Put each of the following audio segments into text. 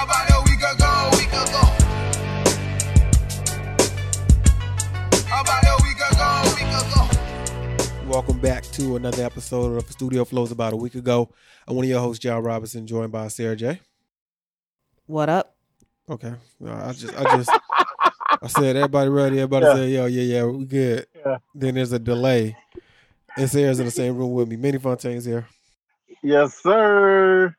About a week ago, week ago. About a week ago, week ago. Welcome back to another episode of Studio Flows about a week ago. I'm one of your hosts, John Robinson, joined by Sarah J. What up? Okay. No, I just I just I said everybody ready, everybody Yeah. said, yo, yeah, yeah, we good. Yeah. Then there's a delay. And Sarah's in the same room with me. Manny Fontaine's here. Yes, sir.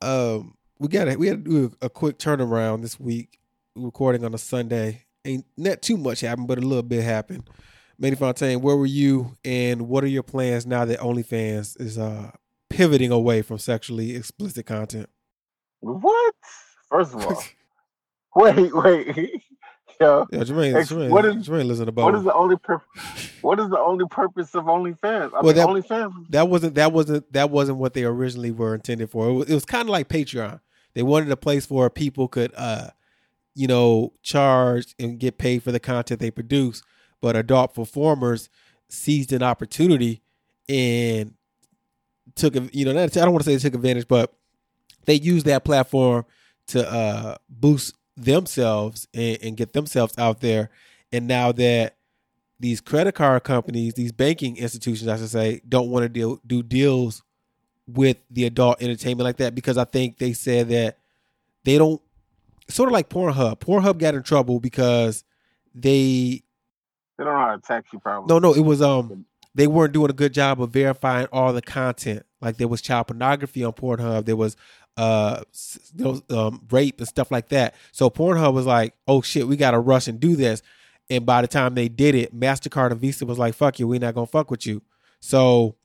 Um, we got to we had to do a, a quick turnaround this week. Recording on a Sunday. Ain't not too much happened, but a little bit happened. Manny Fontaine, where were you, and what are your plans now that OnlyFans is uh pivoting away from sexually explicit content? What? First of all, wait, wait. Yo, Yeah, Jermaine, Ex- Jermaine, what is- Jermaine listen about what is the only pur- What is the only purpose of OnlyFans? I Well, mean, that- OnlyFans. that wasn't that wasn't that wasn't what they originally were intended for. It was, it was kind of like Patreon. They wanted a place where people could, uh, you know, charge and get paid for the content they produce. But adult performers seized an opportunity and took, a- you know, not- I don't want to say they took advantage, but they used that platform to uh, boost themselves and, and get themselves out there. And now that these credit card companies, these banking institutions, I should say, don't want to deal do deals with the adult entertainment like that because I think they said that they don't sort of like Pornhub. Pornhub got in trouble because they They don't know how to tax you, probably. no no it was um they weren't doing a good job of verifying all the content. Like there was child pornography on Pornhub. There was uh you know, um, rape and stuff like that. So Pornhub was like, oh shit, we got to rush and do this. And by the time they did it, Mastercard and Visa was like, fuck you, we're not gonna fuck with you. So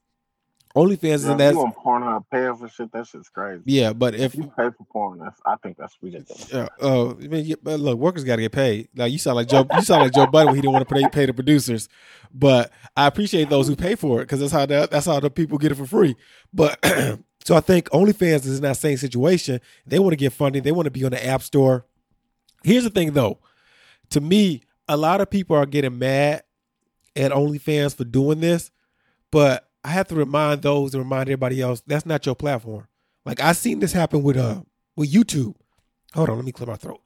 OnlyFans is Yo, in if that. you on Pornhub paying for shit? That shit's crazy. Yeah, but if If you pay for porn, that's I think that's ridiculous. uh, uh, I mean, yeah, but look, workers got to get paid. Like you sound like Joe, you sound like Joe Budden when he didn't want to pay, pay the producers. But I appreciate those who pay for it because that's how the, that's how the people get it for free. But so I think OnlyFans is in that same situation. They want to get funding. They want to be on the App Store. Here's the thing, though. To me, a lot of people are getting mad at OnlyFans for doing this, but I have to remind those and remind everybody else that's not your platform. Like I seen this happen with uh with YouTube. Hold on, let me clear my throat.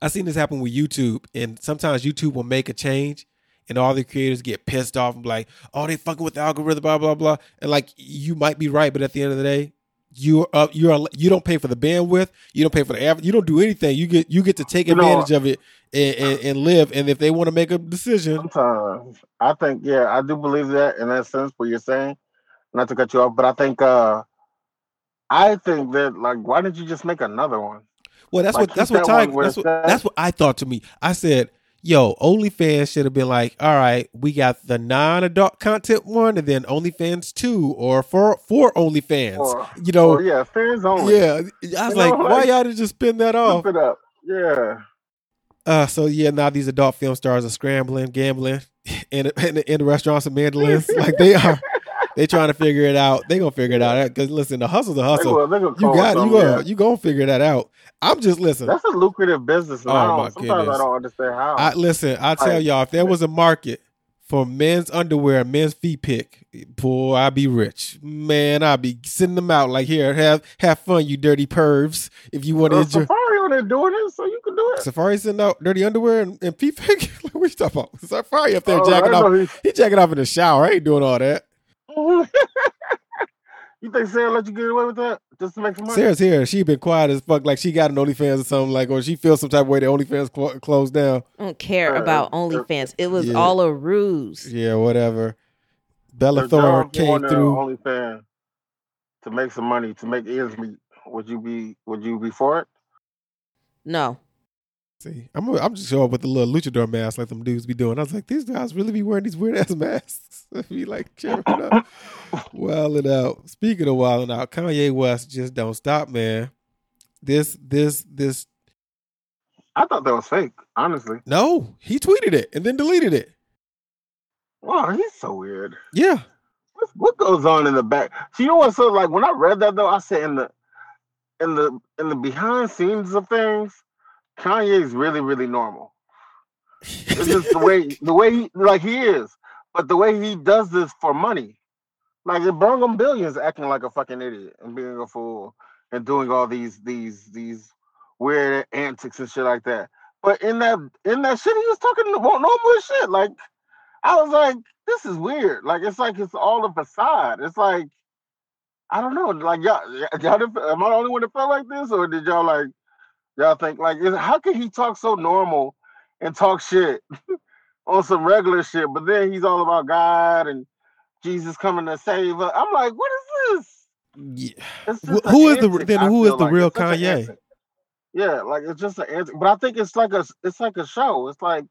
I seen this happen with YouTube, and sometimes YouTube will make a change, and all the creators get pissed off and be like, "Oh, they fucking with the algorithm, blah blah blah." And like, you might be right, but at the end of the day, you're. You're you don't pay for the bandwidth, you don't pay for the average, you don't do anything. You get you get to take You know- advantage of it and, and, and live. And if they want to make a decision, Sometimes I think, yeah, I do believe that in that sense. What you're saying, not to cut you off, but I think, uh I think that like, why didn't you just make another one? Well, that's Like, what that's what that's what that's what I thought to me. I said, "Yo, OnlyFans should have been like, all right, we got the non-adult content one, and then OnlyFans two, or for for OnlyFans, Or, you know." or yeah, fans only. yeah, I was You like, know, why like- y'all didn't just spin that off? It up. Yeah. Uh, so yeah, now these adult film stars are scrambling, gambling in in, in the restaurants and mandolins. like they are, they trying to figure it out. They gonna figure it out because listen, the hustle's a They hustle. will, they gonna You got it. You gonna yeah. you gonna figure that out. I'm just listen. That's a lucrative business. Oh, I don't, my sometimes goodness. I don't understand how. I listen. I tell Like- y'all, if there was a market for men's underwear, men's feet pick, boy, I'd be rich. Man, I'd be sending them out like here, have have fun, you dirty pervs. If you want to Uh, enjoy. Safari on there doing it, so you can do it. Safari sending out dirty underwear and, and feet pick. what you talking about? Safari up there Oh, jacking off. he- He jacking off in the shower. I ain't doing all that. You think Sarah let you get away with that just to make some money? Sarah's here. She been quiet as fuck. Like she got an OnlyFans or something. Like or she feels some type of way that OnlyFans clo- closed down. I don't care Uh, about OnlyFans. It was yeah. all a ruse. Yeah, whatever. Bella Thorne Jones go on came through. OnlyFans to make some money to make ends meet. Would you be? Would you be for it? No. See, I'm I'm just showing up with the little luchador mask like them dudes be doing. I was like, these guys really be wearing these weird ass masks. be like cheering up, wilding out. Speaking of wilding out, Kanye West just don't stop, man. This this this I thought that was fake. Honestly, no, he tweeted it and then deleted it. wow, he's so weird. Yeah, What, what goes on in the back? So you know what? So like when I read that though, I said in the in the in the behind scenes of things, Kanye's really really normal. It's just the way the way he like he is, but the way he does this for money, like it brought him billions acting like a fucking idiot and being a fool and doing all these these these weird antics and shit like that. But in that in that shit, he was talking normal normal shit. Like I was like, this is weird. Like it's like it's all a facade. It's like I don't know. Like y'all, y'all am I the only one that felt like this, or did y'all like y'all think like is- how can he talk so normal and talk shit on some regular shit, but then he's all about God and Jesus coming to save us. I'm like, what is this? Yeah. It's Wh- just an who is the- then who is the like. real It's Kanye? Yeah, like it's just an answer, But I think it's like a it's like a show. It's like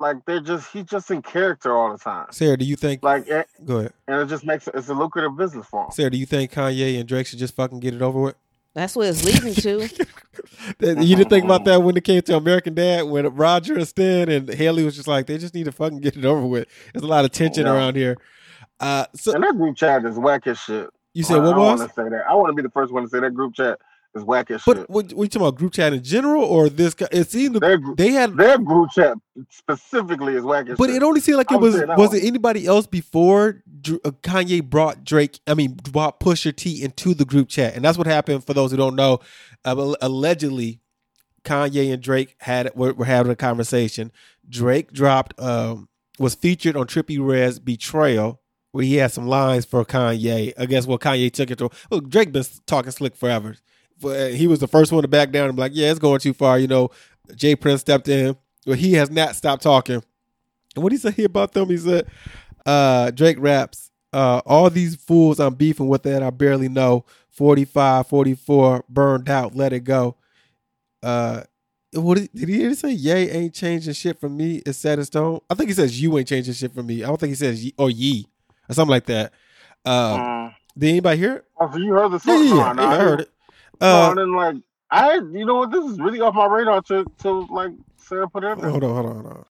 like they're just he's just in character all the time. Sarah, do you think? Like and, Go ahead, and it just makes it's a lucrative business for him. Sarah. Do you think Kanye and Drake should just fucking get it over with? That's what it's leading to. You didn't think about that when it came to American Dad, when Roger and Stan and Haley was just like, they just need to fucking get it over with. There's a lot of tension Yeah. around here. Uh, so And that group chat is whack as shit. you said what I, was? want to say that. I want to be the first one to say that group chat is whack as shit. But what, what you talking about? Group chat in general, or this? guy? It seemed their, they had, their group chat specifically is whack as but shit. it only seemed like it was. Was it anybody else before uh, Kanye brought Drake? I mean, brought Pusha T into the group chat, and that's what happened. For those who don't know, uh, allegedly, Kanye and Drake had were, were having a conversation. Drake dropped um was featured on Trippie Redd's Betrayal, where he had some lines for Kanye. I guess well, Kanye took it to. Look, Drake been talking slick forever. But he was the first one to back down and be like, "Yeah, it's going too far." You know, J. Prince stepped in, but he has not stopped talking. And what he said here about them, he said, uh, Drake raps, uh, all these fools I'm beefing with that I barely know. 45, 44, burned out, let it go. Uh, what did, did he even say? Yay ain't changing shit for me. It's set in stone. I think he says you ain't changing shit for me. I don't think he says ye, or ye or something like that. Uh, Mm. did anybody hear it? Oh, you heard the song? yeah, yeah, no, yeah, I heard it. No, Uh, I didn't like. I, you know what? This is really off my radar to, to like Sarah put it. in there. hold on, hold on, hold on.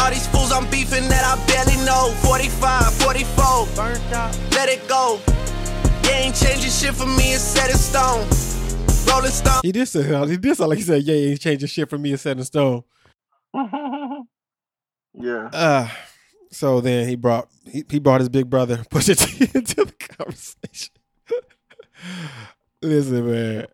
All these fools I'm beefing that I barely know. 45, 44, burnt out, let it go. You ain't changing shit for me, it's set in stone. Rolling stone. He did say he did sound like he said, "Yeah, he ain't changing shit for me. It's set in stone." yeah. Uh so then he brought he, he brought his big brother Pusha T into the conversation. Listen, man.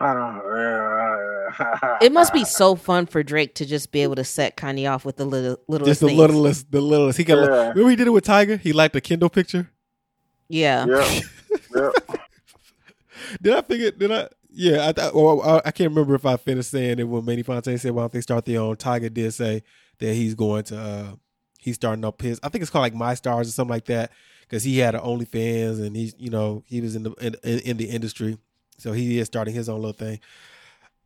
I don't know. It must be so fun for Drake to just be able to set Kanye off with the little little Just the things. littlest, the littlest. He got. Yeah. Remember he did it with Tyga. He liked the Kindle picture. Yeah. Yeah. Yeah. Did I figure? Did I? Yeah, I thought. Well, I, I can't remember if I finished saying it when Manny Fontaine said, "Why don't they start their own?" Tyga did say that he's going to. uh He's starting up his. I think it's called like My Stars or something like that because he had an OnlyFans and he's you know he was in the in, in, in the industry, so he is starting his own little thing.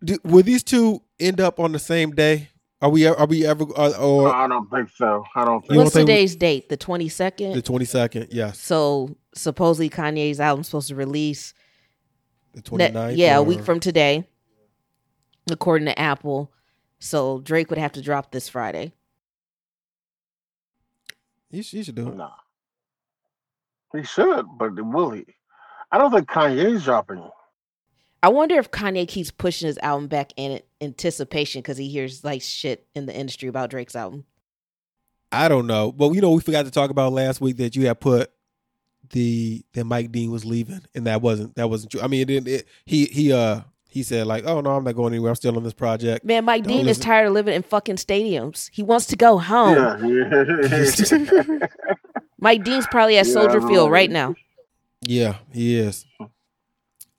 Do, will these two end up on the same day? Are we? Are we ever? Uh, or, or I don't think so. I don't You think. don't What's think we- today's date? The twenty second. the twenty second? Yes, So supposedly Kanye's album's supposed to release the ne- 29th. yeah, a week from today, according to Apple. So Drake would have to drop this Friday. You, should- he should do it. Nah. He should, but will he? I don't think Kanye's dropping. I wonder if Kanye keeps pushing his album back in anticipation because he hears like shit in the industry about Drake's album. I don't know. But you know, we forgot to talk about last week that you had put the that Mike Dean was leaving, and that wasn't that wasn't true. I mean, it didn't. It, he he uh he said like, oh no, I'm not going anywhere. I'm still on this project. Man, Mike Don't Dean is tired of living in fucking stadiums. He wants to go home. Yeah, yeah. Mike Dean's probably at Yeah, Soldier Field right now. Yeah, he is.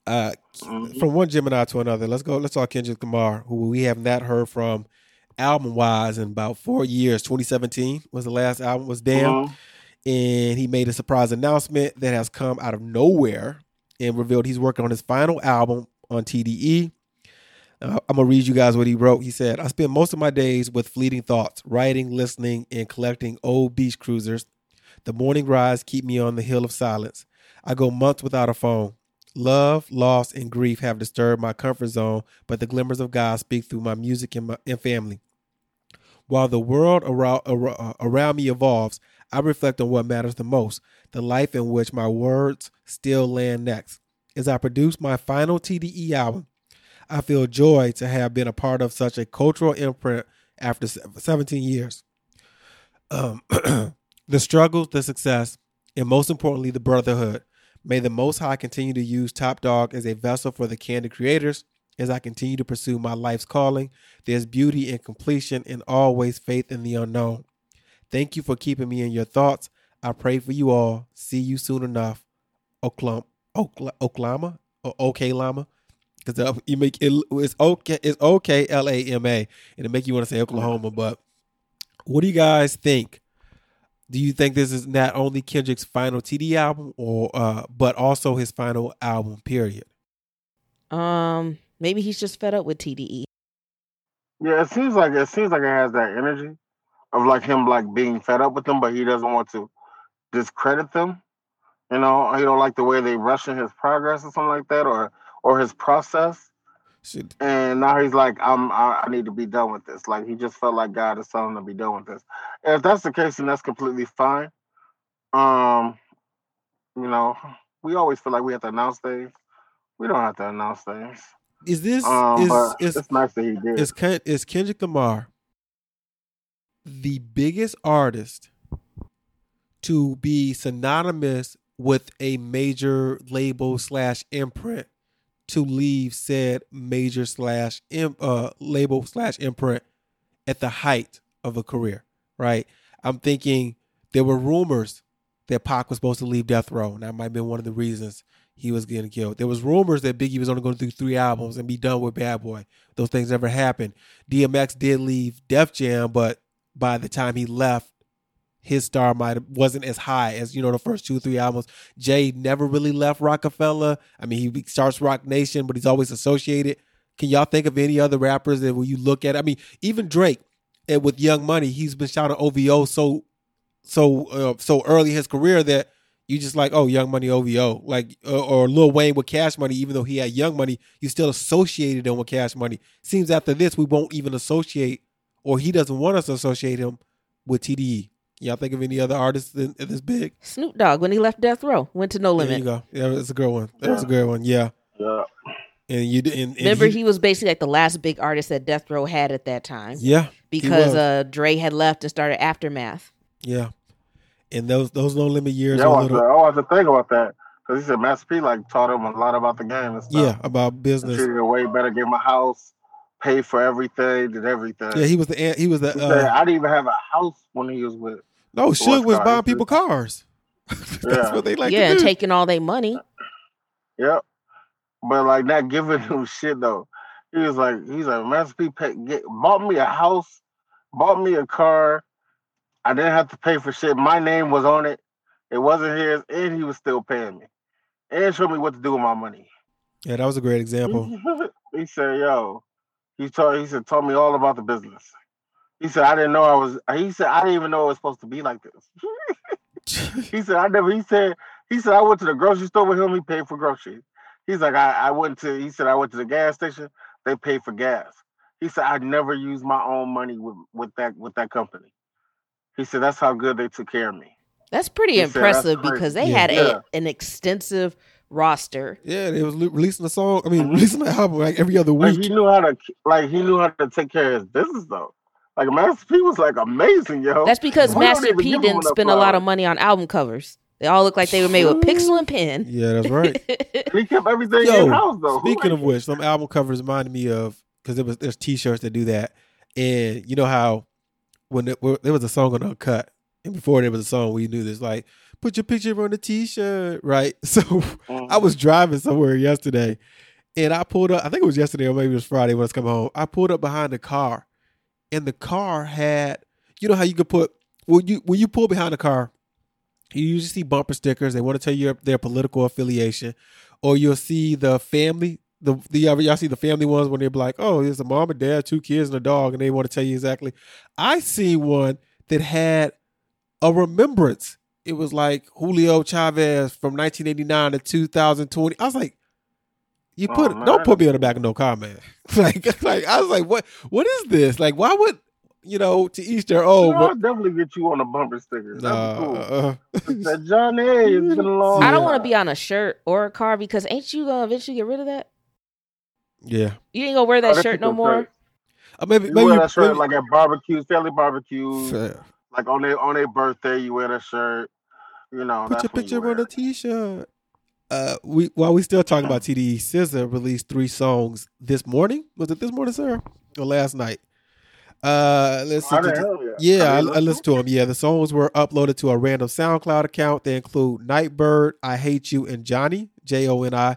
Uh, Mhm. from one Gemini to another. Let's go. Let's talk Kendrick Lamar, who we have not heard from album wise in about four years. 2017 was the last album. Was Damn. Mhm. and he made a surprise announcement that has come out of nowhere and revealed he's working on his final album on TDE. Uh, I'm gonna read you guys what he wrote. He said, "I spend most of my days with fleeting thoughts, writing, listening, and collecting old beach cruisers. The morning rides keep me on the hill of silence. I go months without a phone. Love, loss, and grief have disturbed my comfort zone, but the glimmers of God speak through my music and, my, and family. While the world around, around me evolves, I reflect on what matters the most the life in which my words still land next. As I produce my final TDE album, I feel joy to have been a part of such a cultural imprint after 17 years. Um, the struggles, the success, and most importantly, the brotherhood. May the Most High continue to use Top Dawg as a vessel for the candid creators as I continue to pursue my life's calling. There's beauty in completion and always faith in the unknown. Thank you for keeping me in your thoughts. I pray for you all. See you soon enough. Oklahoma, Okla- Oklahoma, or OK because you make it. It's okay. It's OK L A M A, and it make you want to say Oklahoma. But what do you guys think? Do you think this is not only Kendrick's final TD album, or uh, but also his final album? Period. Um, maybe he's just fed up with E. TDE. Yeah, it seems like it seems like it has that energy of like him like being fed up with them, but he doesn't want to discredit them. You know, he don't like the way they rushing his progress or something like that, or or his process. Should, And now he's like, I'm I, I need to be done with this. Like he just felt like God is telling him to be done with this. And if that's the case, then that's completely fine. Um, you know, we always feel like we have to announce things. We don't have to announce things. is this Um, is is it's nice that he did. is Ken, is Kendrick Lamar the biggest artist to be synonymous with a major label slash imprint to leave said major slash uh, label slash imprint at the height of a career, right? I'm thinking there were rumors that Pac was supposed to leave Death Row, and that might have been one of the reasons he was getting killed. There was rumors that Biggie was only going to do three albums and be done with Bad Boy. Those things never happened. DMX did leave Def Jam, but by the time he left, his star might wasn't as high as you know the first two three albums. Jay never really left Roc-A-Fella. I mean, he starts Roc Nation, but he's always associated. Can y'all think of any other rappers that when you look at? I mean, even Drake, and with Young Money, he's been shouting OVO so so uh, so early in his career that you just like oh Young Money OVO like or Lil Wayne with Cash Money. Even though he had Young Money, you still associated him with Cash Money. Seems after this we won't even associate, or he doesn't want us to associate him with TDE. Y'all think of any other artists that that this big? Snoop Dogg when he left Death Row went to No Limit. There you go. Yeah, that's a good one. That was a good one. Yeah, yeah. and you did- and, and Remember, he, was basically like the last big artist that Death Row had at that time yeah because was. uh Dre had left and started Aftermath. yeah, and those those no limit years Yeah, I are a want to, little I want to think about that because he said Master P like taught him a lot about the game and stuff. yeah about business. treated it way better. Gave him a house, paid for everything, did everything. Yeah, he was the he was the He said, uh, I didn't even have a house when he was with. No Suge was car? buying He people cars. That's Yeah. what they like yeah, to and do. taking all their money. Yep. But like not giving him shit though. He was like, he's like, Master P pay, get, bought me a house, bought me a car. I didn't have to pay for shit. My name was on it. It wasn't his, and he was still paying me, and showed me what to do with my money. yeah, that was a great example. he said, "Yo," he told he said, "Told me all about the business." He said, "I didn't know I was." He said, "I didn't even know it was supposed to be like this." he said, "I never." He said, "He said I went to the grocery store with him. He paid for groceries." He's like, "I I went to." He said, "I went to the gas station. They paid for gas." He said, "I never used my own money with with that with that company." He said, "That's how good they took care of me." That's pretty He said, "That's impressive because they Yeah. had Yeah. a, an extensive roster. yeah, they was releasing a song. I mean, releasing the album like every other Like week. he knew how to like he knew how to take care of his business though. Like Master P was like amazing, yo. That's because We Master P didn't spend a lot of money on album covers. They all look like they were made with pixel and pen. yeah, that's right. he kept everything Yo, in house though. Speaking of which, some album covers reminded me of because there was there's T-shirts that do that, and you know how when it, there was a song on Uncut, and before there was a song, we knew this like put your picture on the T-shirt, right? So Mhm. I was driving somewhere yesterday, and I pulled up. I think it was yesterday or maybe it was Friday when I was coming home. I pulled up behind the car, and the car had you know how you could put when you when you pull behind the car, you usually see bumper stickers. They want to tell you their political affiliation, or you'll see the family. The, the y'all see the family ones when they're like, oh, there's a mom and dad, two kids, and a dog, and they want to tell you exactly. I see one that had a remembrance. It was like Julio Chavez from 1989 to 2020. I was like, you Oh, put man. don't put me on the back of no car, man. like, like I was like, what what is this? Like, why would you know to Easter? Oh, You know, I'll definitely get you on a bumper sticker. That'd nah, cool. uh, That Johnny, it's been a long. I don't want to be on a shirt or a car because ain't you gonna eventually get rid of that? yeah. You ain't gonna wear Oh, that that's shirt no good more. Uh, maybe You maybe wear that shirt maybe- like at barbecues, family barbecues, Fair. like on their on their birthday, you wear that shirt. You know, Put that's your when you picture wear on a it. t-shirt. Uh, we while we still talking about TDE, SZA released three songs this morning. Was it this morning, sir, or last night? Uh, let's I see. didn't know yet. Yeah, I, I listened to them. Yeah, the songs were uploaded to a random SoundCloud account. They include Nightbird, I Hate You, and Joni, J O N I,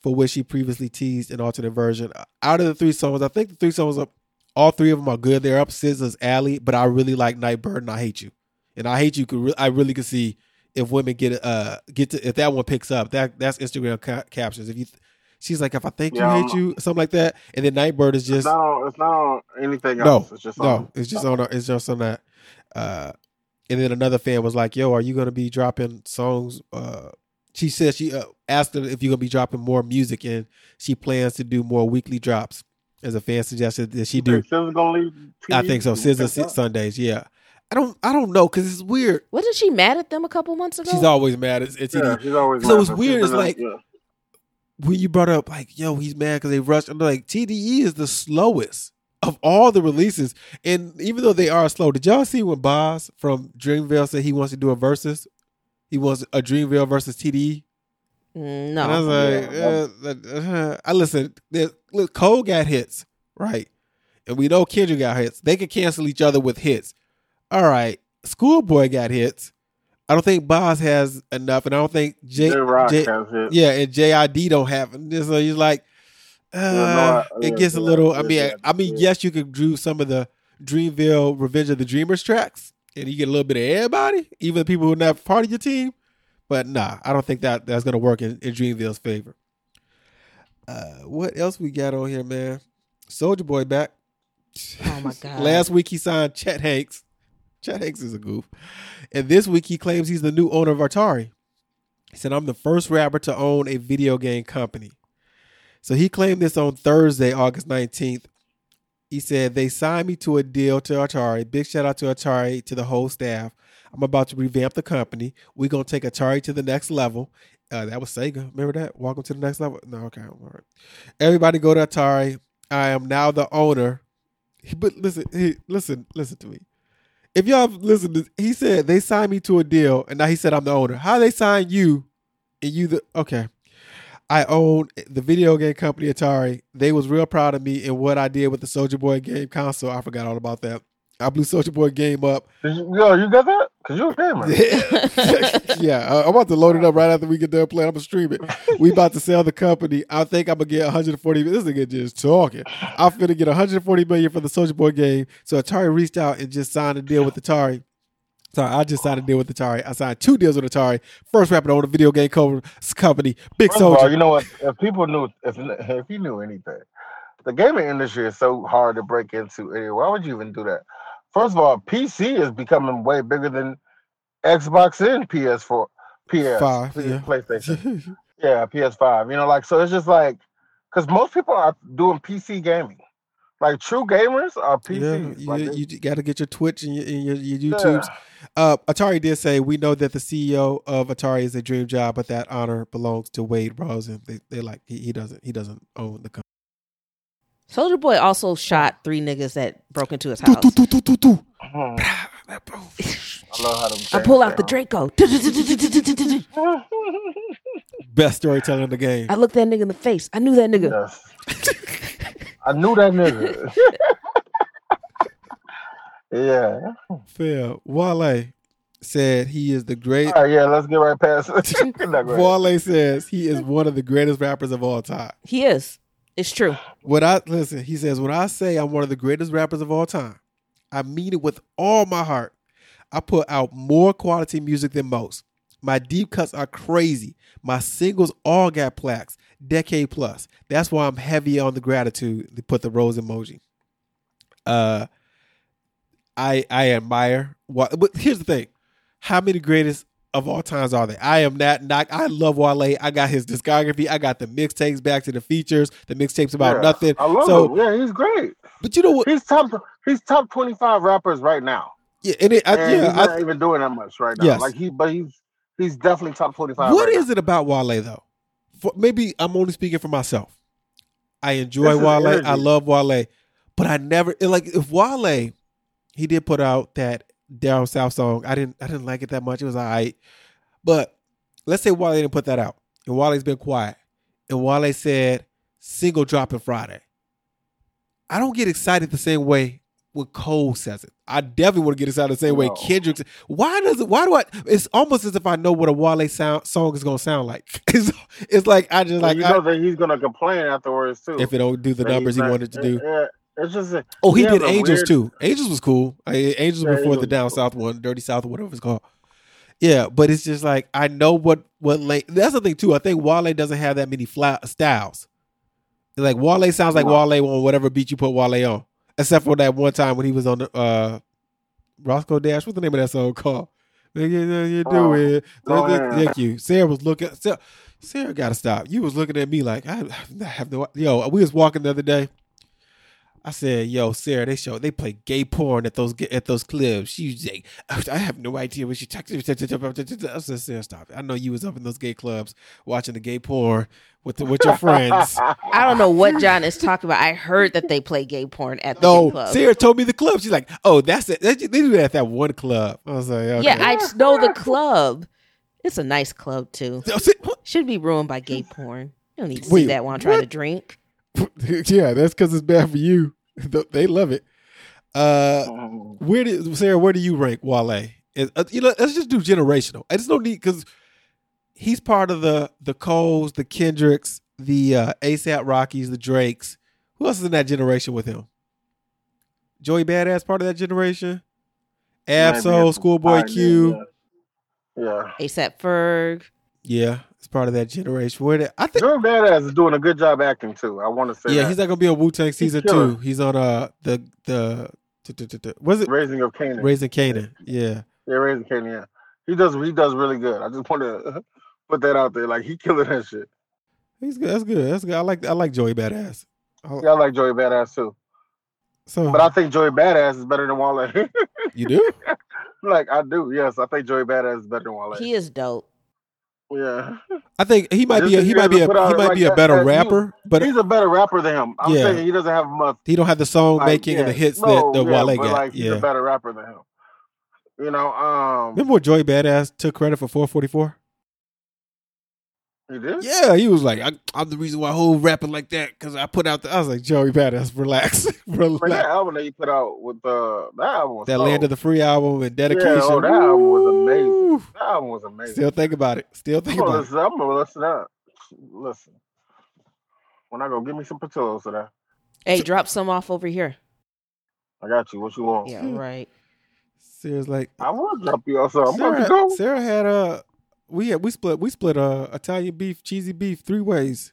for which he previously teased an alternate version. Out of the three songs, I think the three songs, are, all three of them are good. They're up SZA's alley, but I really like Nightbird and I Hate You. And I Hate You, could re- I really could see if women get uh get to if that one picks up. That that's Instagram ca- captions. If you, she's like, if I think Yeah, you hate I'm- you, something like that, and then Nightbird is It's just not on. It's not on anything no, else. It's just no, on. it's just on. It's just on that. Uh, and then another fan was like, "Yo, are you gonna be dropping songs?" Uh, she said she uh, asked her if you're gonna be dropping more music, and she plans to do more weekly drops. As a fan suggested that she do. Think SZA's gonna leave. I think so. SZA? Sundays, yeah. I don't. I don't know because it's weird. Wasn't she mad at them a couple months ago? She's always mad. It's, it's Yeah, she's always. So it's mad, but weird, It's like- yeah. when you brought up like, yo, he's mad because they rushed. I'm like, TDE is the slowest of all the releases, and even though they are slow, did y'all see when Bas from Dreamville said he wants to do a versus? He wants a Dreamville versus TDE. No, And I was no. like, uh, uh, I listened. there- Look, Cole got hits, right? And we know Kendrick got hits. They could cancel each other with hits. All right, Schoolboy got hits. I don't think Bas has enough, and I don't think J, Jay Rock J- has it. yeah, and JID don't have it. So he's like, uh, no, I- it yeah, gets a yeah, little. I mean, yeah, I mean, yeah. yes, you could do some of the Dreamville Revenge of the Dreamers tracks, and you get a little bit of everybody, even the people who are not part of your team. But nah, I don't think that that's gonna work in, in Dreamville's favor. Uh, what else we got on here, man? Soulja Boy back. Oh my god. Last week he signed Chet Hanks. Chet Hanks is a goof. And this week he claims he's the new owner of Atari. He said, I'm the first rapper to own a video game company. So he claimed this on Thursday, August 19th. He said, They signed me to a deal to Atari. Big shout out to Atari, to the whole staff. I'm about to revamp the company. We're going to take Atari to the next level. Uh, that was Sega. Remember that? Welcome to the next level. No, okay. All right. Everybody go to Atari. I am now the owner. But listen, he, listen, listen to me. If y'all listen, he said they signed me to a deal, and now he said I'm the owner. How they sign you, and you the okay? I own the video game company Atari. They was real proud of me and what I did with the Soulja Boy game console. I forgot all about that. I blew Soulja Boy game up. You, yo, you got that? Cause you're a gamer. yeah, uh, I'm about to load it up right after we get done playing. I'm gonna stream it. We about to sell the company. I think I'm gonna get 140. This nigga just talking. I'm gonna get 140 million for the Soulja Boy game. So Atari reached out and just signed a deal with Atari. Sorry, I just signed a deal with Atari. I signed two deals with Atari. First rapper to own a video game company. Big First of all, Soulja. you know what? If people knew, if if you knew anything, the gaming industry is so hard to break into. Why would you even do that? First of all, PC is becoming way bigger than Xbox and PS4, PS, Five, P- yeah. PlayStation. yeah, PS5. You know, like so. It's just like because most people are doing PC gaming. Like true gamers are PC. yeah, you, like, you got to get your Twitch and your, and your, your yeah. YouTubes. Uh, Atari did say we know that the CEO of Atari is a dream job, but that honor belongs to Wade Rosen. They they like he, he doesn't he doesn't own the company. Soulja Boy also shot three niggas that broke into his house. Hmm. I love how them I things pull out the sound. Draco. Best storyteller in the game. I looked that nigga in the face. I knew that nigga. Yes. I knew that nigga. yeah. Phil Wale said he is the great. All right, yeah, let's get right past it. Not great. Wale says he is one of the greatest rappers of all time. He is. It's true. What I listen, he says when I say I'm one of the greatest rappers of all time, I mean it with all my heart. I put out more quality music than most. My deep cuts are crazy. My singles all got plaques, decade plus. That's why I'm heavy on the gratitude. They put the rose emoji. Uh, I I admire what. But here's the thing: how many greatest of all times are they? I am not. Not. I love Wale. I got his discography. I got the mixtapes back to the features. The mixtapes about Yeah, nothing. I love so, him. Yeah, he's great. but you know what? He's top. He's top twenty five rappers right now. Yeah, and it, I, And yeah. he's I, not even doing that much right now. Yes. Like he, but he's he's definitely top twenty five. What right is it about Wale though? For, maybe I'm only speaking for myself. I enjoy Wale. I love Wale, but I never like if Wale. He did put out that Down South song. I didn't. I didn't like it that much. It was alright, but let's say Wale didn't put that out. and Wale's been quiet, and Wale said single dropping Friday. I don't get excited the same way when Cole says it. I definitely want to get excited the same way. Kendrick. Why does it? Why do I? It's almost as if I know what a Wale sound song is gonna sound like. It's, it's like I just Like like you know I- that he's gonna complain afterwards too. if it don't do the numbers he not- wanted to eh, do. Yeah, just a- Oh, he, did Angels weird- too. Angels was cool. I, Angels Yeah, before the Down cool. South one, Dirty South, or whatever it's called. Yeah, but it's just like I know what what lane. That's the thing too. I think Wale doesn't have that many fly, styles. Like Wale sounds like. Wale on whatever beat you put Wale on, except for that one time when he was on the uh, Roscoe Dash. What's the name of that song called? You you do Oh, it. ahead. Thank you. Sarah was looking. Sarah, Sarah got to stop. You was looking at me like I, I have no. Yo, we was walking the other day. I said, "Yo, Sarah, they show they play gay porn at those at those clubs." She was like, "I have no idea what she talking about." I said, "Sarah, stop it! I know you was up in those gay clubs watching the gay porn with the, with your friends." I don't know what John is talking about. I heard that they play gay porn at the no, club. Sarah told me the club. She's like, "Oh, that's it. They do that at that one club." I was like, okay. Yeah, I just know the club. It's a nice club too. I said, what? Should be ruined by gay porn. You don't need to Wait, see that while I'm trying to drink. yeah, that's because it's bad for you. they love it. Uh, where did Sarah? Where do you rank Wale? Is- uh, you know, let's just do generational. I just don't need because he's part of the the Coles, the Kendricks, the uh, ASAP Rockies, the Drakes. Who else is in that generation with him? Joey Badass part of that generation. Ab-Soul, Schoolboy Q. Yeah. ASAP Ferg. Yeah, it's part of that generation. Where did, I think? Joey Badass is doing a good job acting too. I want to say Yeah, that. he's not gonna be on Wu Tang season killer. two. He's on uh the the, t- t- t- t- was it Raising of Kanan. Raising Kanan? Yeah. Yeah, Raising Kanan. Yeah, he does. He does really good. I just want to put that out there. Like he killing that shit. He's good. That's good. That's good. I like I like Joey Badass. Oh, Yeah, I like Joey Badass too. So But I think Joey Badass is better than Wale. you do? like I do. Yes, I think Joey Badass is better than Wale. He is dope. Yeah, I think he might be a, he might be a out he might like be a better that- rapper, but he's a better rapper than him. I'm Yeah. saying he doesn't have much. he don't have the song Like, making and the hits no, that the yeah, Wale got. Like, he's a better rapper than him. You know, um, Remember when Joey Badass took credit for 444? He did. Yeah, he was like, I, "I'm the reason why whole rapping like that because I put out the." I was like, "Joey Badass, relax, But that album that he put out with uh, that album was That so- Land of the Free album and dedication. Yeah, oh, that album was amazing. That album was amazing. Still think about it. Still think I'm gonna about it. I'm gonna listen to that. Listen, when I go, give me some Patillos to that. Hey, drop some off over here. I got you. What you want? Yeah, right. Sarah's like, I will drop you also. I'm Sarah, go. Sarah had uh we had we split we split uh Italian beef, cheesy beef three ways.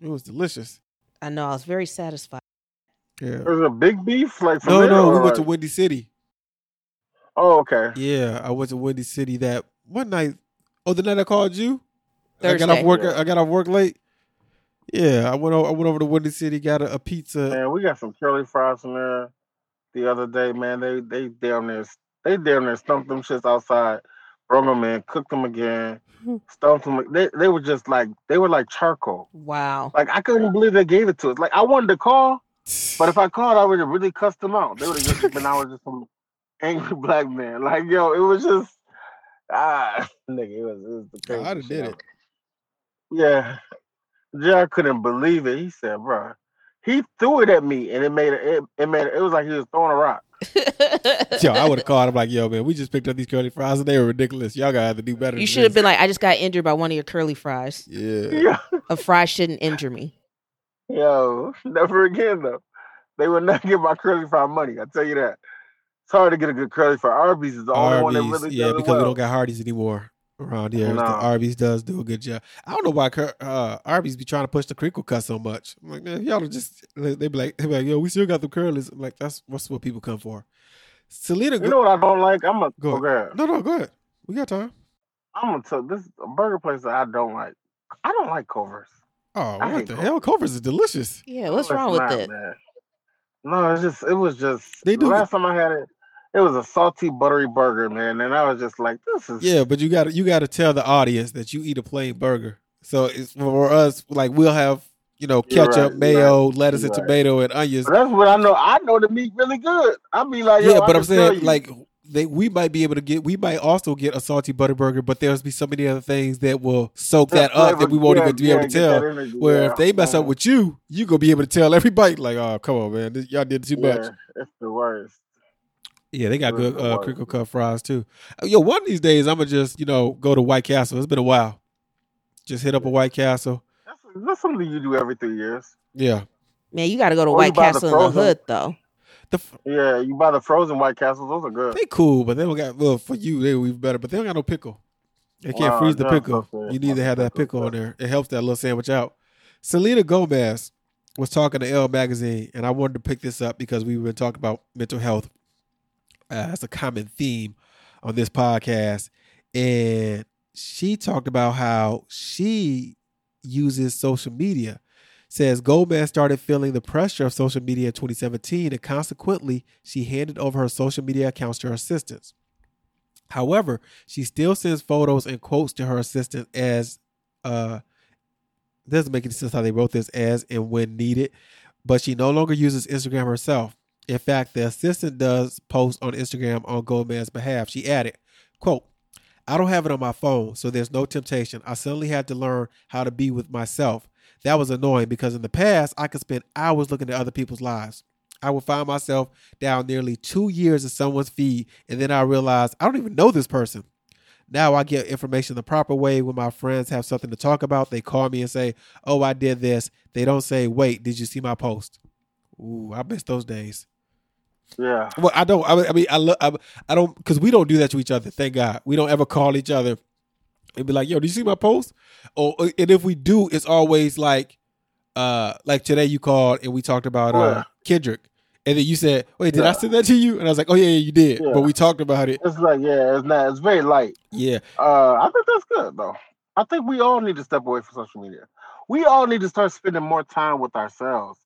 It was delicious. I know. I was very satisfied. Yeah. There's a big beef, like from No, there, no, we or went to Windy City. Oh, okay. Yeah, I went to Windy City that one night. Oh, the night I called you. Thursday. I got off work. Yeah. I got off work late. Yeah, I went. Over, I went over to Windy City, got a, a pizza. Man, we got some curly fries in there the other day. Man, they they damn there, they damn there stumped them shits outside, brought them in, cooked them again, stumped them. They they were just like they were like charcoal. Wow. Like I couldn't believe they gave it to us. Like I wanted to call, but if I called, I would have really cussed them out. They would have just been I was just some angry black man. Like yo, it was just ah nigga, it was it was the I crazy done did it. Yeah. Jared couldn't believe it. He said, bro, he threw it at me and it made it, it, it made it, it was like he was throwing a rock. Yo, I would have called him like, "Yo, man, we just picked up these curly fries and they were ridiculous. Y'all gotta have to do better." you should have been like, I just got injured by one of your curly fries. Yeah. Yeah. A fry shouldn't injure me. Yo, never again though. They would not get my curly fry money. I tell you that. It's hard to get a good curly fry. Arby's is the only one that really yeah, does it because we don't got Hardee's anymore around here. The No. Arby's does do a good job. I don't know why uh, Arby's be trying to push the crinkle cut so much. I'm like, man, y'all just they be like, they be like, yo, we still got the curlies. I'm like, that's what's what people come for. Selena, You go, know what I don't like? I'm a Go go ahead. no, no, go ahead. We got time. I'm gonna tell this a burger place that I don't like. I don't like Culver's. Oh, I what the Culver's. hell? Culver's is delicious. Yeah, what's No, wrong with not, it? man. No, it's just it was just They the do- last time I had it, it was a salty buttery burger, man, and I was just like, this is Yeah, but you got to you got to tell the audience that you eat a plain burger. So it's for us like we'll have you know ketchup, right, mayo, lettuce, and right. tomato and onions. But that's what I know. I know the meat really good. I mean, like, yeah, but I'm saying like they we might be able to get we might also get a salty butter burger, but there's be so many other things that will soak that, up that we won't Yeah, even be yeah, able to tell. energy, Where yeah. if they mess up Mhm. with you, you gonna be able to tell everybody like, oh come on, man, this, y'all did too much. It's the worst. Yeah, they got good uh, crinkle cut fries too. Uh, Yo, one of these days I'm gonna just you know go to White Castle. It's been a while. Just hit up a White Castle. That's, that's something you do every three years. Yeah, Man, you got to go to Or White buy the Castle in the hood though. the f- Yeah, you buy the frozen White Castles; those are good. they cool, but they don't got well for you they even better, but they don't got no pickle. They can't Wow, freeze the pickle. okay. You need to have that Pickle, pickle on there. It helps that little sandwich out. Selena Gomez was talking to Elle magazine, and I wanted to pick this up because we've been talking about mental health uh, as a common theme on this podcast, and she talked about how she uses social media. Says Gomez started feeling the pressure of social media in 2017, and consequently, she handed over her social media accounts to her assistants. However, she still sends photos and quotes to her assistant as uh doesn't make any sense how they wrote this as and when needed, but she no longer uses Instagram herself. In fact, the assistant does post on Instagram on Gomez's behalf. She added, quote, I don't have it on my phone, so there's no temptation. I suddenly had to learn how to be with myself. That was annoying because in the past, I could spend hours looking at other people's lives. I would find myself down nearly two years in someone's feed, and then I realized I don't even know this person. Now I get information the proper way when my friends have something to talk about. They call me and say, Oh, I did this. They don't say, Wait, did you see my post? Ooh, I miss those days. Yeah, Well, I don't. I, I mean, I look. I, I don't because we don't do that to each other. Thank God, we don't ever call each other and be like, "Yo, did you see my post?" Or and if we do, it's always like, uh, like today you called and we talked about uh Yeah. Kendrick, and then you said, "Wait, did I Yeah. send that to you?" And I was like, "Oh yeah, yeah you did." Yeah. But we talked about it. it's like yeah, it's not. It's very light. Yeah, Uh, I think that's good though. I think we all need to step away from social media. We all need to start spending more time with ourselves.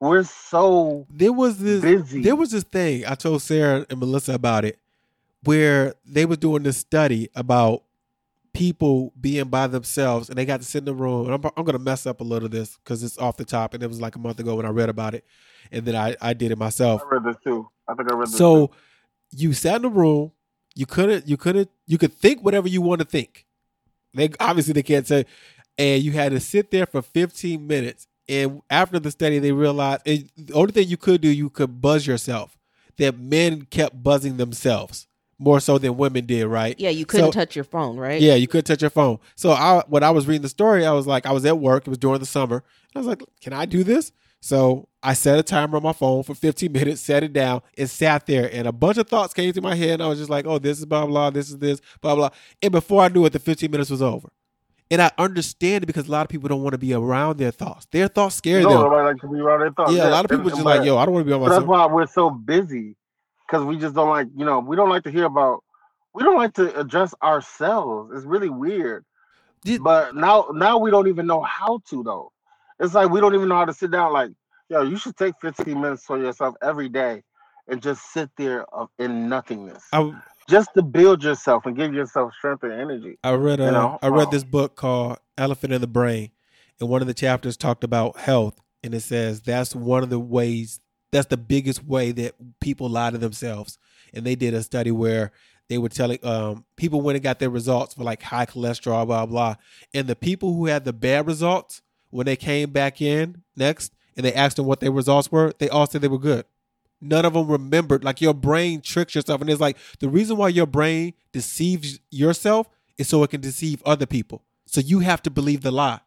We're so there was this. busy. There was this thing I told Sarah and Melissa about it, where they were doing this study about people being by themselves, and they got to sit in the room. And I'm, I'm going to mess up a little of this because it's off the top, and it was like a month ago when I read about it, and then I I did it myself. I read this too. I think I read this. So too. you sat in the room. You couldn't. You couldn't. You could think whatever you want to think. They obviously they can't say, and you had to sit there for 15 minutes. And after the study, they realized and the only thing you could do you could buzz yourself. That men kept buzzing themselves more so than women did, right? Yeah, you couldn't So- touch your phone, right? Yeah, you couldn't touch your phone. So I when I was reading the story, I was like, I was at work. It was during the summer. I was like, can I do this? So I set a timer on my phone for 15 minutes, set it down, and sat there. And a bunch of thoughts came to my head. And I was just like, oh, this is blah, blah, this is this, blah, blah. And before I knew it, the 15 minutes was over. And I understand it because a lot of people don't want to be around their thoughts. Their thoughts scare no, them. nobody like to be around their thoughts. Yeah, a lot of people and just like, yo, I don't want to be on But that's why we're so busy because we just don't like, you know, we don't like to hear about. We don't like to address ourselves. It's really weird. Did- But now, now we don't even know how to though. It's like we don't even know how to sit down. Like, yo, you should take 15 minutes for yourself every day and just sit there in nothingness, I, just to build yourself and give yourself strength and energy. I read a, know, I read um, this book called Elephant in the Brain, and one of the chapters talked about health, and it says that's one of the ways that's the biggest way that people lie to themselves. And they did a study where they were telling um, people when it got their results for like high cholesterol, blah blah, and the people who had the bad results when they came back in next and they asked them what their results were, they all said they were good. None of them remembered. Like your brain tricks yourself, and it's like the reason why your brain deceives yourself is so it can deceive other people. So you have to believe the lie.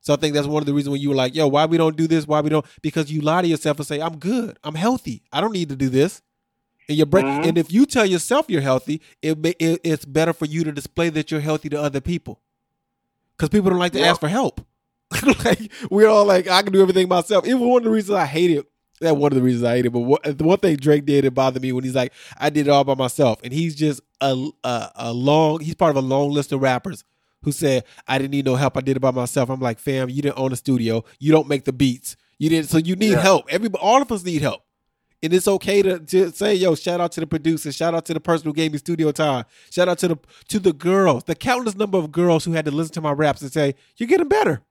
So I think that's one of the reasons when you were like, "Yo, why we don't do this? Why we don't?" Because you lie to yourself and say, "I'm good. I'm healthy. I don't need to do this." And your brain, Mhm. and if you tell yourself you're healthy, it, it it's better for you to display that you're healthy to other people. Because people don't like to Yeah. ask for help. like we're all like, I can do everything myself. It was one of the reasons I hate it. That one of the reasons I hate it. But what, the one thing Drake did it bothered me when he's like, I did it all by myself, and he's just a, a a long. He's part of a long list of rappers who said I didn't need no help. I did it by myself. I'm like, fam, you didn't own a studio. You don't make the beats. You didn't. So you need Yeah. help. Everybody, all of us need help. And it's okay to, to say, yo, shout out to the producer, shout out to the person who gave me studio time, shout out to the to the girls, the countless number of girls who had to listen to my raps and say, You're getting better.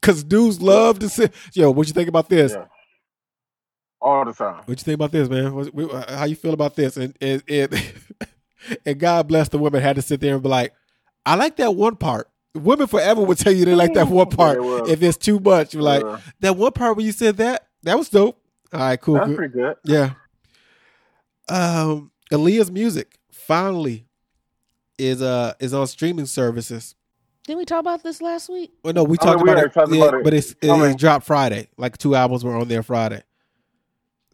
Cause dudes love to say, yo, what you think about this? Yeah. All the time. What you think about this, man? What, what- how you feel about this? And and, and and God bless the women had to sit there and be like, I like that one part. Women forever would tell you they like that one part. They will. if it's too much, you're like Yeah. that one part when you said that, that was dope. All right, cool. That's good. pretty good. Yeah. Um, Aaliyah's music finally is uh is on streaming services. Didn't we talk about this last week? Well, no, we I mean, talked we about, it, talked yeah, about it. but it's it, I mean- it dropped Friday. Like two albums were on there Friday.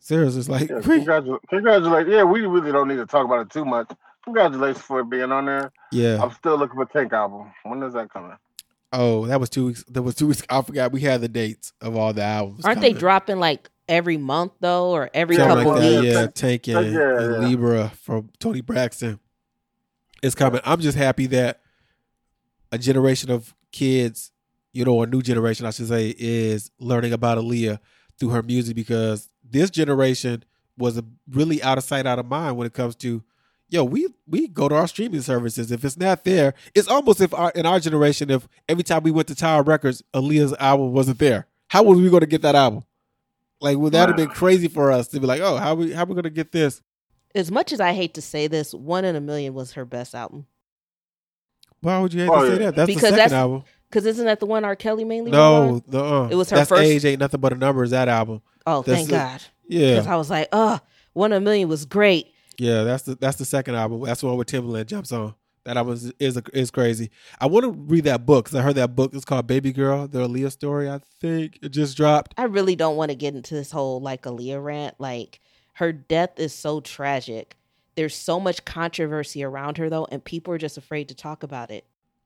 Sarah's just like, Yeah, congratulations. Congratulations. Yeah, we really don't need to talk about it too much. Congratulations for being on there. yeah. I'm still looking for Tank album. When is that coming? Oh, that was two weeks. That was two weeks. I forgot we had the dates of all the albums. Aren't they dropping like every month though, or every Something couple like that, weeks? yeah. Tank and, Yeah, and yeah. Libra from Toni Braxton. It's coming. I'm just happy that a generation of kids, you know, a new generation, I should say, is learning about Aaliyah through her music because this generation was really out of sight, out of mind when it comes to, yo, we we go to our streaming services. If it's not there, it's almost if our, in our generation, if every time we went to Tower Records, Aaliyah's album wasn't there, how was we going to get that album? Like, would that have been crazy for us to be like, oh, how we how we going to get this? As much as I hate to say this, One in a Million was her best album. Why would you have Oh, to say yeah. that? That's Because the second that's- album. Because isn't that the one R. Kelly mainly? No, the uh, It was her that's first- age ain't nothing but a number. Is that album? Oh, That's thank the- God. Yeah, Because I was like, oh, One in a Million was great. yeah. That's the that's the second album. That's the one where Timbaland jumps on. That album is is, is crazy. I want to read that book because I heard that book. It's called Baby Girl, the Aaliyah story. I think it just dropped. I really don't want to get into this whole like Aaliyah rant. Like her death is so tragic. There's so much controversy around her though, and people are just afraid to talk about it.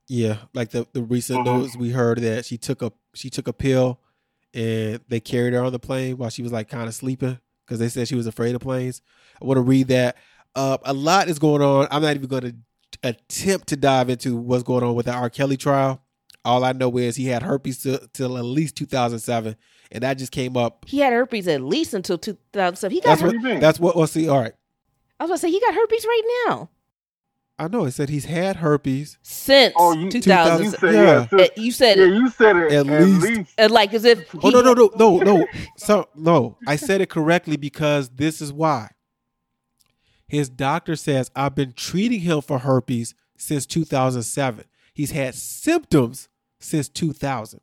Yeah, like the the recent Mhm. news we heard that she took a she took a pill, and they carried her on the plane while she was like kind of sleeping because they said she was afraid of planes. I want to read that. Uh, a lot is going on. I'm not even going to attempt to dive into what's going on with the R. Kelly trial. All I know is he had herpes till, till at least 2007, and that just came up. He had herpes at least until 2007. He got That's her- what. What do? That's what. Well, see, all right. I was gonna say he got herpes right now I know. It said he's had herpes. since Oh, you- 2000. You said Yeah. yeah. sis- Uh, you said yeah, it you said it At at, least. least. uh, like as if Oh no no no no no. So no, I said it correctly because this is why. His doctor says I've been treating him for herpes since 2007. He's had symptoms since 2000.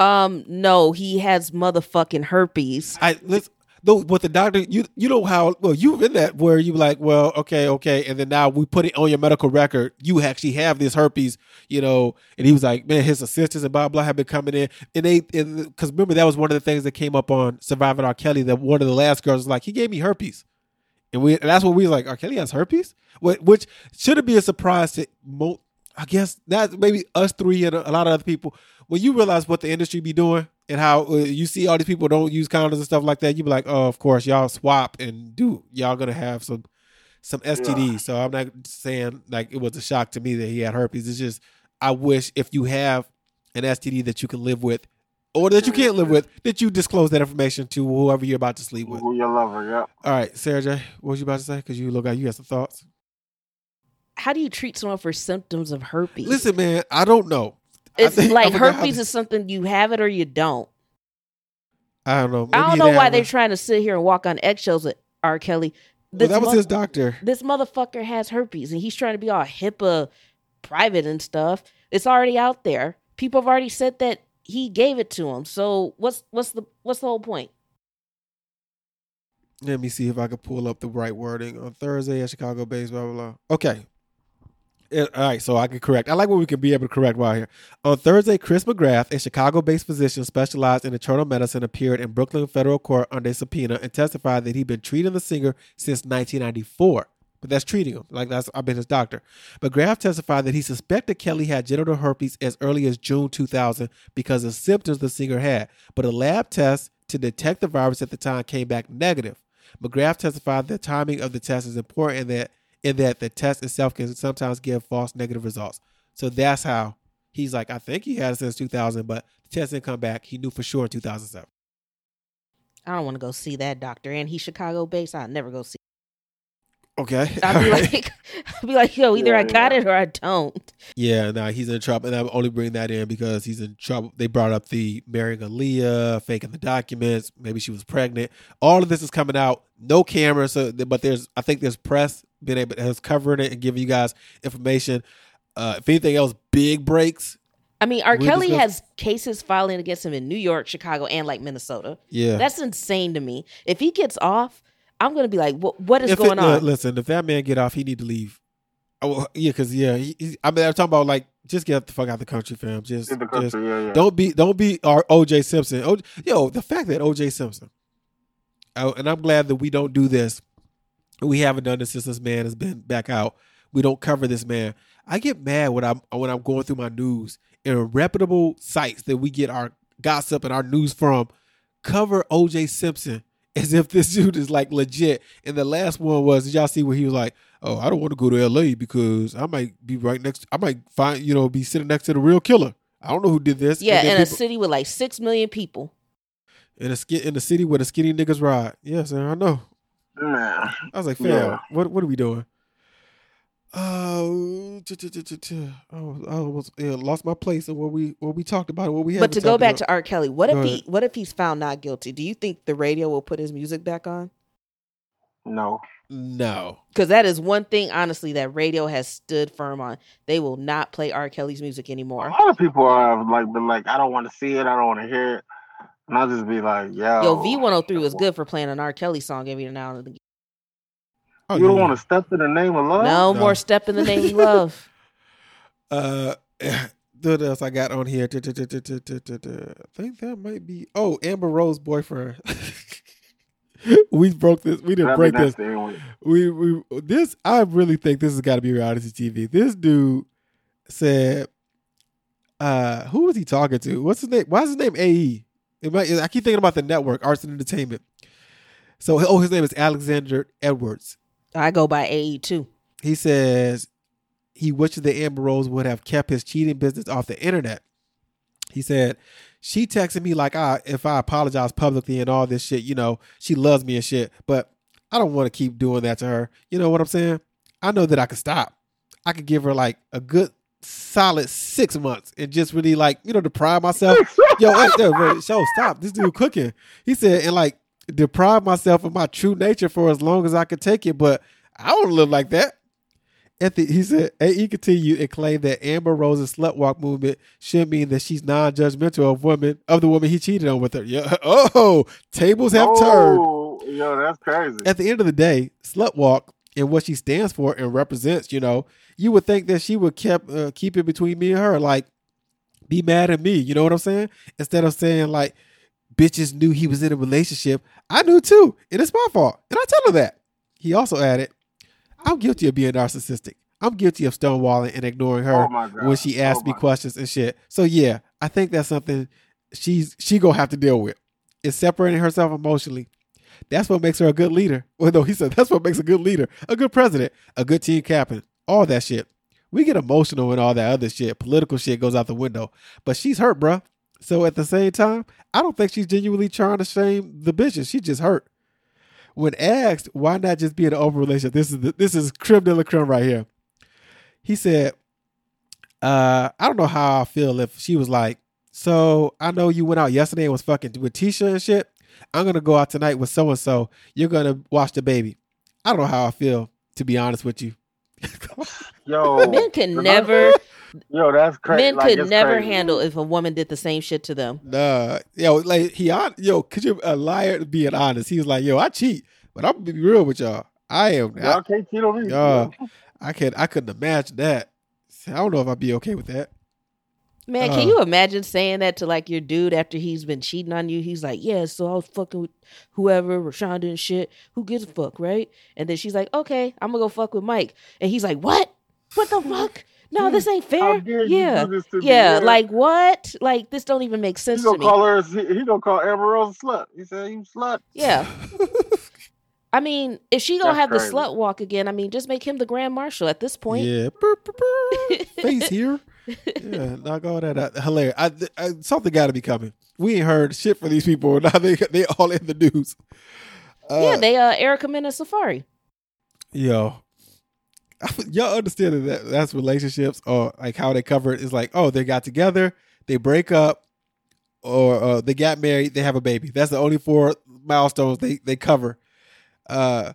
Um, no, he has motherfucking herpes. I let's no, but the doctor, you you know how well you in that where you like, well, okay, okay, and then now we put it on your medical record. You actually have this herpes, you know. And he was like, man, his assistants and blah blah have been coming in, and they because remember that was one of the things that came up on Surviving R. Kelly. That one of the last girls was like, he gave me herpes, and we and that's what we was like, R. Kelly has herpes, Wh- which shouldn't be a surprise to mo. I guess that maybe us three and a lot of other people. When you realize what the industry be doing and how uh, you see all these people don't use condoms and stuff like that, you be like, oh, of course, y'all swap and do y'all gonna have some some STDs. So I'm not saying like it was a shock to me that he had herpes. It's just I wish if you have an STD that you can live with or that you can't live with, that you disclose that information to whoever you're about to sleep with. Who your lover? Yeah. All right, Sarah J, what was you about to say? Because you look like you got some thoughts. How do you treat someone for symptoms of herpes? Listen, man, I don't know. It's think- like herpes is something you have it or you don't. I don't know. I don't know why they're trying to sit here and walk on eggshells with R. Kelly. Well, that was mo- his doctor. This motherfucker has herpes and he's trying to be all HIPAA private and stuff. It's already out there. People have already said that he gave it to him. So what's what's the what's the whole point? Let me see if I can pull up the right wording on Thursday at Chicago based, blah, blah, blah. Okay. All right, so I can correct. I like when we can be able to correct while here. On Thursday, Kris McGrath, a Chicago based physician specialized in internal medicine, appeared in Brooklyn federal court under subpoena and testified that he'd been treating the singer since 1994. But that's treating him. Like that's I've been his doctor. But McGrath testified that he suspected Kelly had genital herpes as early as June 2000 because of symptoms the singer had. But a lab test to detect the virus at the time came back negative. McGrath testified that timing of the test is important and that in that the test itself can sometimes give false negative results. So that's how he's like, I think he had it since 2000, but the test didn't come back. He knew for sure in 2007. I don't want to go see that doctor. And he's Chicago based. I'll never go see. Okay. I'll be like, I'll be like, yo, either Yeah, I got yeah. it or I don't. Yeah, no, he's in trouble, and I'm only bringing that in because he's in trouble. They brought up the marrying Aaliyah, faking the documents. Maybe she was pregnant. All of this is coming out. No camera, so but there's I think there's press been able has covered it and giving you guys information. Uh, if anything else, big breaks. I mean, R. Kelly has cases filing against him in New York, Chicago, and like Minnesota. Yeah, That's insane to me. If he gets off, I'm gonna be like, what, what is if going it, on? listen, if that man get off, he need to leave. Oh, yeah, because yeah, he, he, I mean, I'm talking about like just get the fuck out of the country, fam. Just, In just country, yeah, yeah. Don't be don't be our OJ Simpson. O, yo, the fact that OJ Simpson, oh, and I'm glad that we don't do this. We haven't done this since this man has been back out. We don't cover this man. I get mad when I'm when I'm going through my news and reputable sites that we get our gossip and our news from cover OJ Simpson as if this dude is like legit. And the last one was, did y'all see where he was like, "Oh, I don't want to go to L.A. because I might be right next. I might find you know be sitting next to the real killer. I don't know who did this. yeah, And then in a city with like six million people. in a ski, in the city where the skinny niggas ride. Yes, I know. Nah. I was like, fam, Yeah. what what are we doing? Oh, oh, I almost yeah, lost my place of what we what we talked about. What we had. But to go back to R. Kelly, what Go if he what if he's found not guilty? Do you think the radio will put his music back on? No. no, Because that is one thing, honestly, that radio has stood firm on. They will not play R. Kelly's music anymore. A lot of people have like been like, I don't want to see it, I don't want to hear it. And I'll just be like, yeah. Yo, V103 was good for playing an R. Kelly song every now and then. Oh, You don't yeah. want to step in the name of love? No, No. more step in the name of love. Uh, what else I got on here? I think that might be. Oh, Amber Rose boyfriend. we broke this. We didn't That'd break this. we we this I really think this has got to be reality TV. This dude said, uh, who was he talking to? What's his name? Why is his name AE? It might, I keep thinking about the network, Arts and Entertainment. So, oh, his name is Alexander Edwards. I go by AE too. He says he wishes that Amber Rose would have kept his cheating business off the internet. He said, she texted me like I if I apologize publicly and all this shit, you know, she loves me and shit, but I don't want to keep doing that to her. You know what I'm saying? I know that I could stop. I could give her like a good solid six months and just really like, you know, deprive myself. Yo, wait, yo, wait, show, stop. This dude cooking. He said, and like deprive myself of my true nature for as long as I could take it, but I don't live like that. At the, he said, AE continued and claimed that Amber Rose's slut walk movement should mean that she's non-judgmental of women of the woman he cheated on with her. Yeah. Oh, tables have turned. Oh, yo, that's crazy. At the end of the day, slut walk and what she stands for and represents, you know, you would think that she would keep uh, keep it between me and her, like be mad at me. You know what I'm saying? Instead of saying like bitches knew he was in a relationship, I knew too, and it's my fault, and I tell her that. He also added, "I'm guilty of being narcissistic. I'm guilty of stonewalling and ignoring her Oh when she asks Oh me questions and shit. So yeah, I think that's something she's she gonna have to deal with. Is separating herself emotionally. That's what makes her a good leader. Well, no, he said that's what makes a good leader, a good president, a good team captain, all that shit. We get emotional and all that other shit. Political shit goes out the window. But she's hurt, bruh. So at the same time, I don't think she's genuinely trying to shame the bitches. She just hurt. When asked why not just be in an open relationship, this is the, this is creme de la creme right here. He said, uh, I don't know how I feel if she was like, so I know you went out yesterday and was fucking with Tisha and shit. I'm gonna go out tonight with so and so. You're gonna watch the baby. I don't know how I feel, to be honest with you. Yo, Men can the- never Yo, that's crazy. men Like, could never crazy. handle if a woman did the same shit to them. Nah, yo, like he, hon- yo, could you a liar being honest? He was like, yo, I cheat, but I'm gonna be real with y'all. I am. I, Y'all can't cheat on me. Yo, I can't. I couldn't imagine that. I don't know if I'd be okay with that. Man, Uh. can you imagine saying that to like your dude after he's been cheating on you? He's like, Yeah, so I was fucking with whoever, Rashonda and shit. Who gives a fuck, right? And then she's like, Okay, I'm gonna go fuck with Mike. And he's like, What? What the fuck? No, this ain't fair. dare you Yeah. do this to me? Yeah, like what? Like this don't even make he sense to gonna me. call her. He, he gonna call Amber Rose a slut. He said you slut. Yeah. I mean, if she gonna That's have crazy. the slut walk again, I mean, just make him the grand marshal at this point. Yeah, Brr, brr, brr. face here. Yeah, knock all that out. Hilarious. I, I, something got to be coming. We ain't heard shit from these people. Now they they all in the news. Uh, yeah, they uh Erica Mena Safaree. Yo, y'all understand that that's relationships or like how they cover it is like, oh, they got together, they break up, or uh, they got married, they have a baby. That's the only four milestones they they cover. Uh,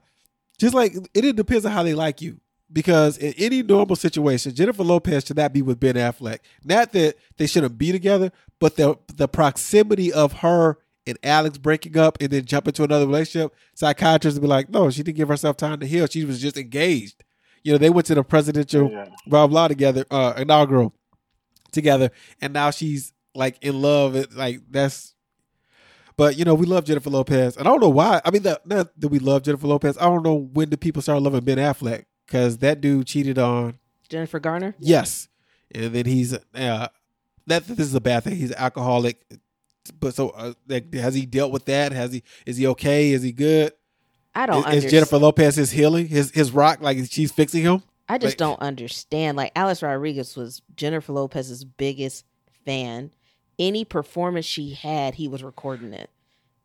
just like it, it depends on how they like you. Because in any normal situation, Jennifer Lopez should not be with Ben Affleck. Not that they shouldn't be together, but the the proximity of her and Alex breaking up and then jumping to another relationship, psychiatrists would be like, no, she didn't give herself time to heal. She was just engaged. You know, they went to the presidential Yeah. blah blah together, uh, inaugural together, and now she's like in love. It, like that's, but you know, we love Jennifer Lopez, and I don't know why. I mean, that not that we love Jennifer Lopez. I don't know when do people start loving Ben Affleck because that dude cheated on Jennifer Garner. yes, and then he's uh, that this is a bad thing. He's an alcoholic, but so uh, like, has he dealt with that? Has he? Is he okay? Is he good? I don't Is, is. Jennifer Lopez his healing? His his rock like she's fixing him? I just like- don't understand. Like Alex Rodriguez was Jennifer Lopez's biggest fan. Any performance she had, he was recording it.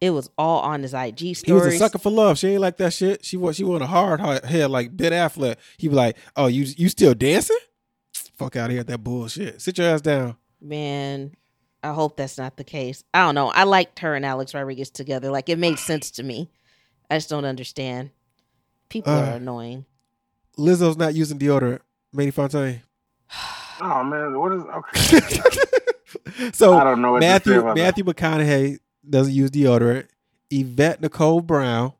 It was all on his IG stories. He was a sucker for love. She ain't like that shit. She was she want a hard heart- head like Ben Affleck. He was like, "Oh, you you still dancing? Fuck out of here with that bullshit. Sit your ass down." Man, I hope that's not the case. I don't know. I liked her and Alex Rodriguez together. Like it made sense to me. I just don't understand. People Uh. are annoying. Lizzo's not using deodorant. Manny Fontaine. Oh man, what is okay? so I don't know what to Matthew that. Matthew McConaughey doesn't use deodorant. Yvette Nicole Brown,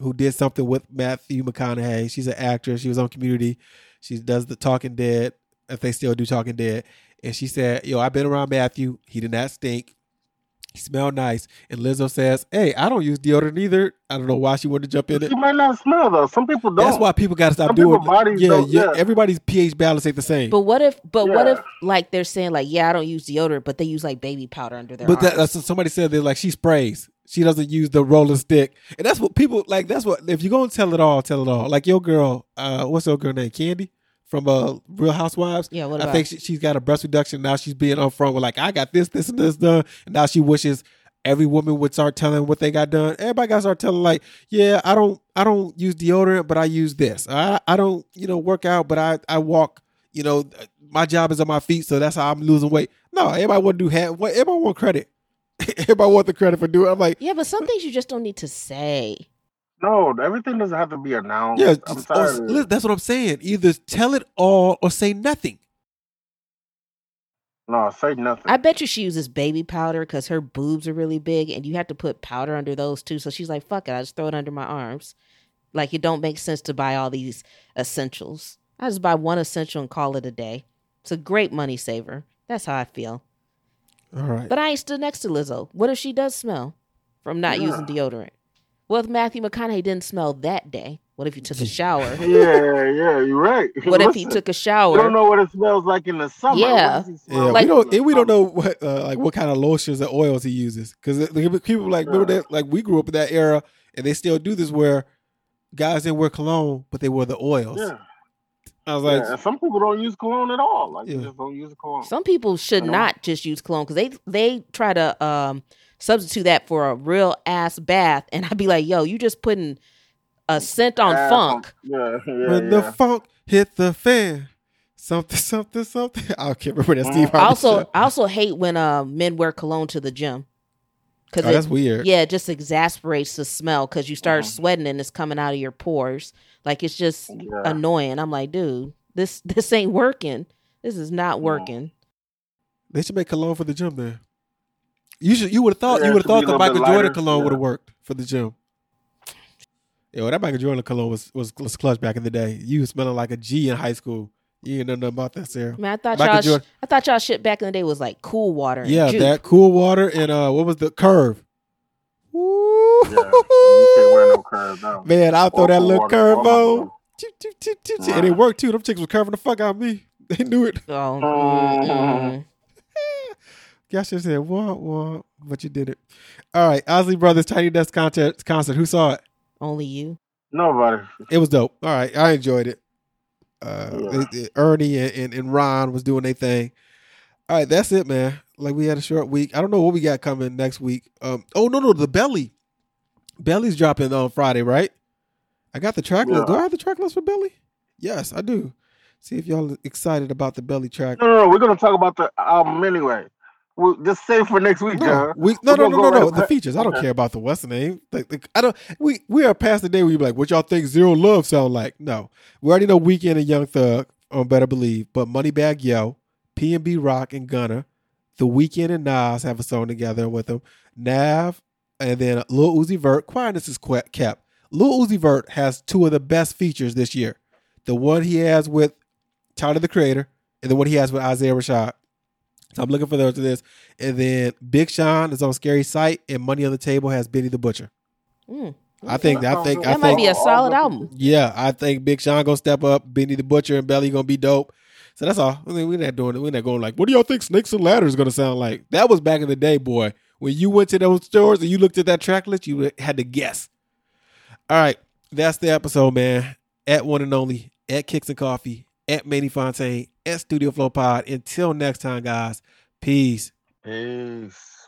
who did something with Matthew McConaughey, she's an actress. She was on Community. She does the Talking Dead. If they still do Talking Dead, and she said, "Yo, I've been around Matthew. He did not stink. He smelled nice." And Lizzo says, "Hey, I don't use deodorant either. I don't know why she wanted to jump in it." She might not smell though. Some people don't. That's why people got to stop Some doing. people bodies yeah, yeah, yeah. everybody's pH balance ain't the same. But what if? But what if? Like they're saying, like, yeah, I don't use deodorant, but they use like baby powder under their. But that, arms. that's somebody said. They're like she sprays. She doesn't use the rolling stick, and that's what people like. That's what if you're gonna tell it all, tell it all. Like your girl, uh, what's your girl name? Kandi from uh Real Housewives. Yeah, what about? I think she, she's got a breast reduction now. She's being upfront with like I got this, this, and this done, and now she wishes every woman would start telling what they got done. Everybody got to start telling like, yeah, I don't, I don't use deodorant, but I use this. I, I don't, you know, work out, but I, I walk. You know, my job is on my feet, so that's how I'm losing weight. No, everybody want to do half. What everybody want credit. everybody want the credit for doing. it. I'm like, yeah, but some things you just don't need to say. No, everything doesn't have to be announced. yeah, I'm just- tired or- of that's what I'm saying. Either tell it all or say nothing. No, say nothing. I bet you she uses baby powder because her boobs are really big, and you have to put powder under those too. So she's like, "Fuck it, I just throw it under my arms." Like it don't make sense to buy all these essentials. I just buy one essential and call it a day. It's a great money saver. That's how I feel. All right. But I ain't stood next to Lizzo. What if she does smell from not Yeah. using deodorant? What if Matthew McConaughey didn't smell that day? What if he took a shower? yeah, yeah, you're right. What if he took a You shower? don't know what it smells like in the summer. Yeah. What does he smell Yeah, Like- we don't. And we don't know what uh, like what kind of lotions and oils he uses because people like remember that like we grew up in that era and they still do this where guys didn't wear cologne but they wear the oils. Yeah. I was like, yeah. Some people don't use cologne at all. Like Yeah. they just don't use cologne. Some people should don't- not just use cologne because they they try to um substitute that for a real ass bath, and I'd be like, "Yo, you just putting a scent on Ass funk." Yeah, yeah, when yeah. the funk hit the fan, something, something, something. I can't remember that Steve. Harvey I also show. I also hate when uh, men wear cologne to the gym because Oh, that's weird. yeah, it just exasperates the smell because you start Mhm. sweating and it's coming out of your pores. Like it's just Yeah. annoying. I'm like, dude, this this ain't working. This is not No. working. They should make cologne for the gym then. You should. You would have thought. Yeah, you would have thought a the Michael Jordan cologne Yeah. would have worked for the gym. Yo, that Michael Jordan cologne was, was was clutch back in the day. You smelling like a G in high school. You didn't know nothing about that, Sarah. Man, I thought Michael y'all Jordan- I thought y'all shit back in the day was like cool water. Yeah, juke. that cool water and uh, what was the curve? Woo! Yeah, you can't wear no curve now. Man, I'll throw that little water. curve on. Choo, choo, choo, choo, choo. And it worked too. Them chicks were curving the fuck out of me. They knew it. Oh, Mhm. Y'all should have said what, what? but you did it. All right, Isley Brothers Tiny Desk concert. Concert. Who saw it? only you. Nobody. It was dope. All right, I enjoyed it. Uh, Yeah. it- it- Ernie and, and, and Ron was doing their thing. All right, that's it, man. Like we had a short week. I don't know what we got coming next week. Um, oh no, no, the belly, belly's dropping on Friday, right? I got the track list. Do I have the track list for Belly? Yes, I do. See if y'all excited about the Belly track. No, no, no. We're gonna talk about the album anyway. We'll just save for next week, No, John. we, no, We're no, no, no, no. The features. I don't care about the what's name. Like, like, I don't. We we are past the day where you be like, what y'all think Zero Love sound like? No, we already know Weeknd and Young Thug on Better Believe, but Moneybagg Yo, PnB Rock and Gunna, The Weeknd and Nas have a song together with them. Nav and then Lil Uzi Vert. Quietness is que- kept. Lil Uzi Vert has two of the best features this year. The one he has with Tyler the Creator, and the one he has with Isaiah Rashad. So I'm looking for those to this. And then Big Sean is on Scary Sight, and Money on the Table has Benny the Butcher. Mm. I think I think I That might think be a solid album. yeah, I think Big Sean gonna step up, Benny the Butcher and Belly gonna be dope. So that's all. I mean, we're not doing it. We're not going like, what do y'all think Snakes and Ladders gonna sound like? That was back in the day, boy. When you went to those stores and you looked at that track list, you had to guess. All right, that's the episode, man. At one and only, at Kicks and Coffee, at Manny Fontaine, at Studio Flow Pod. Until next time, guys. Peace. Peace.